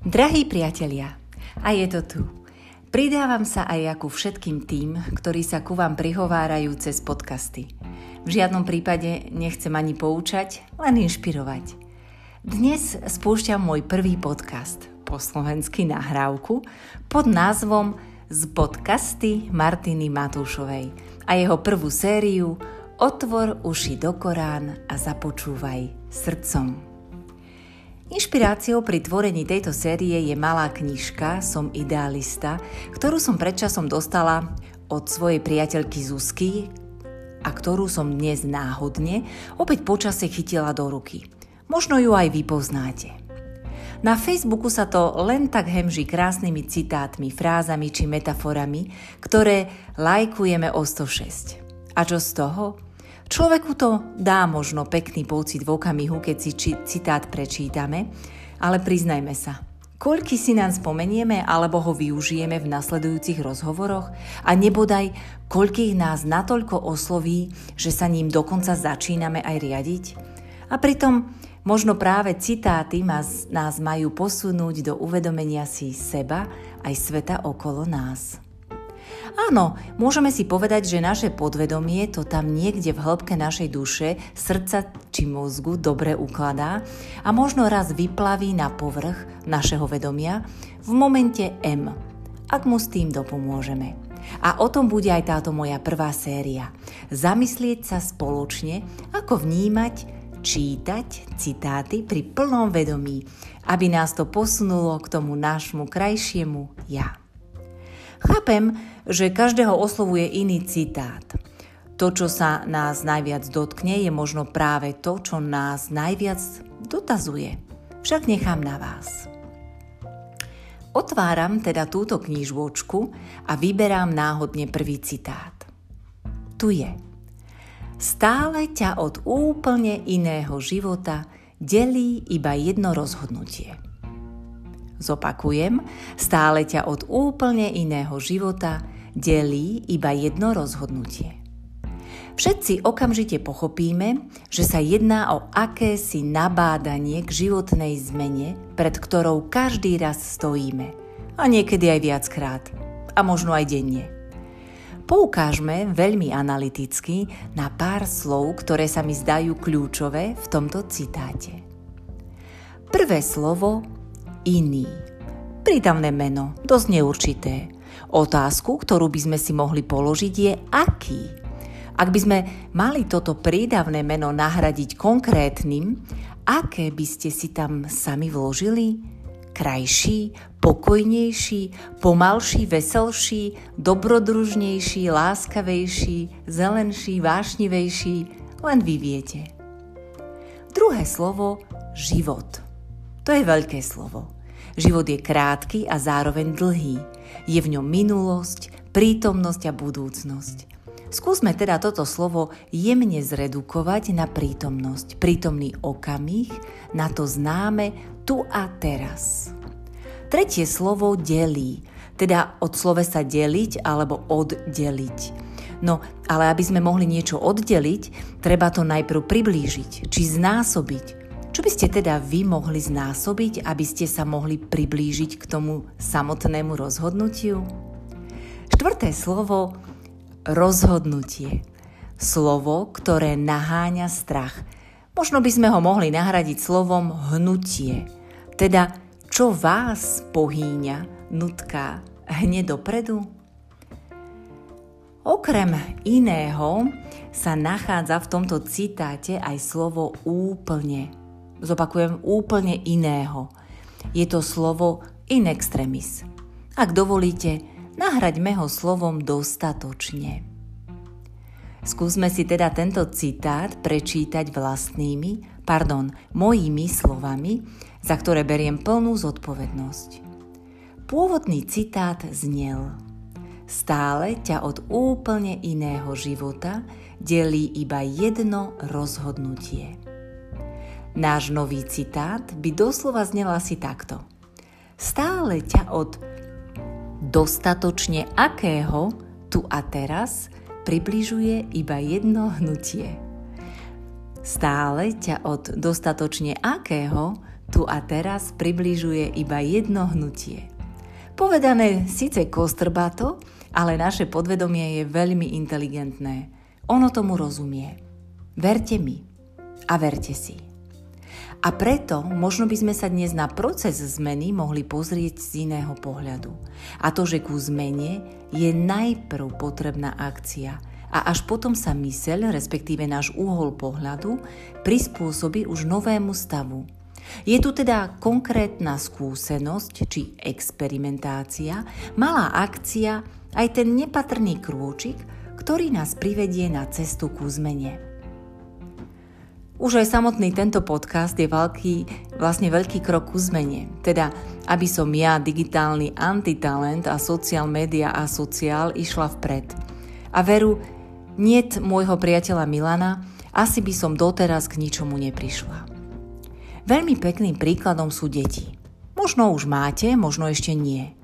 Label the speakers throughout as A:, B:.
A: Drahí priatelia, a je to tu. Pridávam sa aj ako všetkým tým, ktorí sa ku vám prihovárajú cez podcasty. V žiadnom prípade nechcem ani poučať, len inšpirovať. Dnes spúšťam môj prvý podcast, po slovensky nahrávku, pod názvom Z podcasty Martiny Matúšovej a jeho prvú sériu Otvor uši do Korán a započúvaj srdcom. Inšpiráciou pri tvorení tejto série je malá knižka Som idealista, ktorú som predčasom dostala od svojej priateľky Zuzky a ktorú som dnes náhodne opäť počase chytila do ruky. Možno ju aj vy poznáte. Na Facebooku sa to len tak hemží krásnymi citátmi, frázami či metaforami, ktoré lajkujeme o 106. A čo z toho? Človeku to dá možno pekný pocit v okamihu, keď si či, citát prečítame, ale priznajme sa, koľky si nám spomenieme alebo ho využijeme v nasledujúcich rozhovoroch a nebodaj koľkých nás natoľko osloví, že sa ním dokonca začíname aj riadiť? A pritom možno práve citáty nás, majú posunúť do uvedomenia si seba aj sveta okolo nás. Áno, môžeme si povedať, že naše podvedomie to tam niekde v hĺbke našej duše, srdca či mozgu dobre ukladá a možno raz vyplaví na povrch našeho vedomia v momente M, ak mu s tým dopomôžeme. A o tom bude aj táto moja prvá séria. Zamyslieť sa spoločne, ako vnímať, čítať citáty pri plnom vedomí, aby nás to posunulo k tomu nášmu krajšiemu ja. Chápem, že každého oslovuje iný citát. To, čo sa nás najviac dotkne, je možno práve to, čo nás najviac dotazuje. Však nechám na vás. Otváram teda túto knižvočku a vyberám náhodne prvý citát. Tu je. Stále ťa od úplne iného života delí iba jedno rozhodnutie – Zopakujem, stále ťa od úplne iného života delí iba jedno rozhodnutie. Všetci okamžite pochopíme, že sa jedná o akési nabádanie k životnej zmene, pred ktorou každý raz stojíme. A niekedy aj viackrát. A možno aj denne. Poukážme veľmi analyticky na pár slov, ktoré sa mi zdajú kľúčové v tomto citáte. Prvé slovo iný. Prídavné meno, dosť neurčité. Otázku, ktorú by sme si mohli položiť, je aký. Ak by sme mali toto prídavné meno nahradiť konkrétnym, aké by ste si tam sami vložili? Krajší, pokojnejší, pomalší, veselší, dobrodružnejší, láskavejší, zelenší, vášnivejší, len vy viete. Druhé slovo život. To je veľké slovo. Život je krátky a zároveň dlhý. Je v ňom minulosť, prítomnosť a budúcnosť. Skúsme teda toto slovo jemne zredukovať na prítomnosť, prítomný okamih, na to známe tu a teraz. Tretie slovo delí, teda od slovesa deliť alebo oddeliť. No, ale aby sme mohli niečo oddeliť, treba to najprv priblížiť, či znásobiť, čo by ste teda vy mohli znásobiť, aby ste sa mohli priblížiť k tomu samotnému rozhodnutiu? Štvrté slovo rozhodnutie. Slovo, ktoré naháňa strach. Možno by sme ho mohli nahradiť slovom hnutie. Teda, čo vás pohýňa, nutká, hne dopredu? Okrem iného sa nachádza v tomto citáte aj slovo úplne zopakujem, úplne iného. Je to slovo in extremis. Ak dovolíte, nahraďme ho slovom dostatočne. Skúsme si teda tento citát prečítať vlastnými, pardon, mojimi slovami, za ktoré beriem plnú zodpovednosť. Pôvodný citát znel Stále ťa od úplne iného života delí iba jedno rozhodnutie. Náš nový citát by doslova znel asi takto. Stále ťa od dostatočne akého tu a teraz približuje iba jedno hnutie. Stále ťa od dostatočne akého tu a teraz približuje iba jedno hnutie. Povedané síce kostrbato, ale naše podvedomie je veľmi inteligentné. Ono tomu rozumie. Verte mi a verte si. A preto možno by sme sa dnes na proces zmeny mohli pozrieť z iného pohľadu. A to, že ku zmene je najprv potrebná akcia a až potom sa myseľ, respektíve náš úhol pohľadu, prispôsobí už novému stavu, je tu teda konkrétna skúsenosť či experimentácia, malá akcia, aj ten nepatrný krôčik, ktorý nás privedie na cestu ku zmene. Už aj samotný tento podcast je veľký, vlastne veľký krok ku zmene. Teda, aby som ja, digitálny antitalent a sociál media a sociál išla vpred. A veru, niet môjho priateľa Milana, asi by som doteraz k ničomu neprišla. Veľmi pekným príkladom sú deti. Možno už máte, možno ešte nie.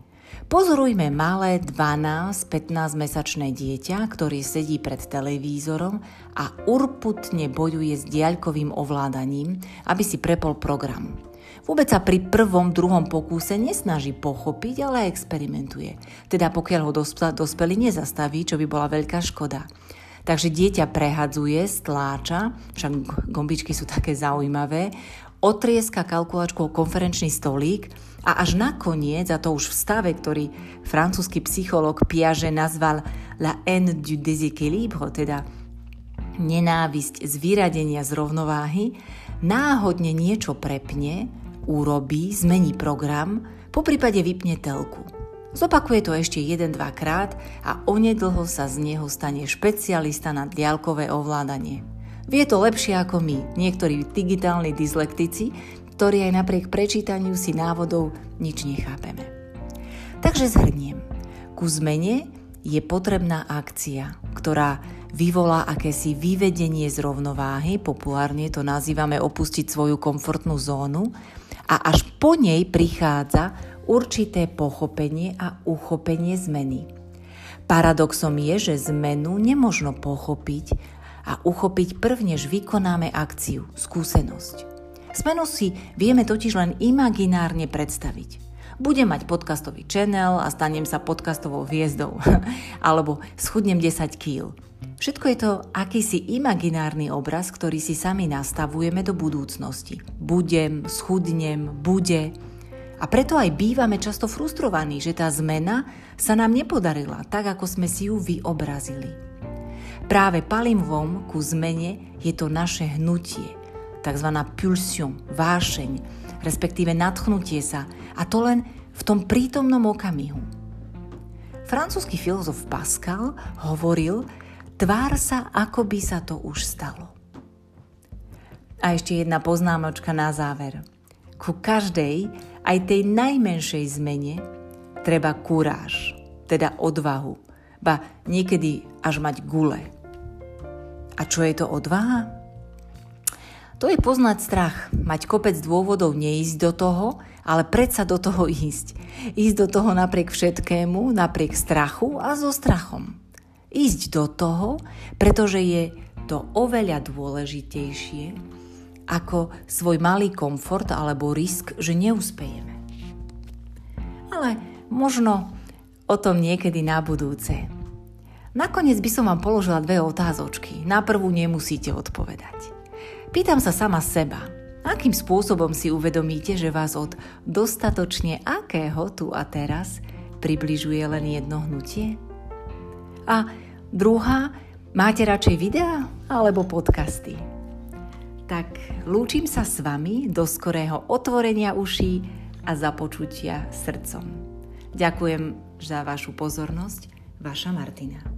A: Pozorujme malé 12-15 mesačné dieťa, ktorý sedí pred televízorom a urputne bojuje s diaľkovým ovládaním, aby si prepol program. Vôbec sa pri prvom, druhom pokúse nesnaží pochopiť, ale experimentuje. Teda pokiaľ ho dospelý nezastaví, čo by bola veľká škoda. Takže dieťa prehadzuje, stláča, však gombičky sú také zaujímavé, otrieska kalkulačkou konferenčný stolík a až nakoniec, a to už v stave, ktorý francúzsky psycholog Piaget nazval la haine du déséquilibre, teda nenávisť z vyradenia z rovnováhy, náhodne niečo prepne, urobí, zmení program, po prípade vypne telku. Zopakuje to ešte jeden, krát a onedlho sa z neho stane špecialista na diaľkové ovládanie. Vie to lepšie ako my, niektorí digitálni dyslektici, ktorí aj napriek prečítaniu si návodov nič nechápeme. Takže zhrniem. Ku zmene je potrebná akcia, ktorá vyvolá akési vyvedenie z rovnováhy, populárne to nazývame opustiť svoju komfortnú zónu, a až po nej prichádza určité pochopenie a uchopenie zmeny. Paradoxom je, že zmenu nemožno pochopiť a uchopiť prv, vykonáme akciu, skúsenosť. Smenu si vieme totiž len imaginárne predstaviť. Budem mať podcastový channel a stanem sa podcastovou hviezdou. Alebo schudnem 10 kg. Všetko je to akýsi imaginárny obraz, ktorý si sami nastavujeme do budúcnosti. Budem, schudnem, bude. A preto aj bývame často frustrovaní, že tá zmena sa nám nepodarila tak, ako sme si ju vyobrazili. Práve palivom ku zmene je to naše hnutie, tzv. pulsion, vášeň, respektíve nadchnutie sa, a to len v tom prítomnom okamihu. Francúzsky filozof Pascal hovoril, tvár sa, ako by sa to už stalo. A ešte jedna poznámočka na záver. Ku každej, aj tej najmenšej zmene, treba kuráž, teda odvahu, ba niekedy až mať gule. A čo je to odvaha? To je poznať strach, mať kopec dôvodov neísť do toho, ale predsa do toho ísť. Ísť do toho napriek všetkému, napriek strachu a so strachom. Ísť do toho, pretože je to oveľa dôležitejšie ako svoj malý komfort alebo risk, že neúspejeme. Ale možno o tom niekedy na budúce. Nakoniec by som vám položila dve otázočky. Na prvú nemusíte odpovedať. Pýtam sa sama seba, akým spôsobom si uvedomíte, že vás od dostatočne akého tu a teraz približuje len jedno hnutie? A druhá, máte radšej videá alebo podcasty? Tak lúčim sa s vami do skorého otvorenia uší a započutia srdcom. Ďakujem za vašu pozornosť, vaša Martina.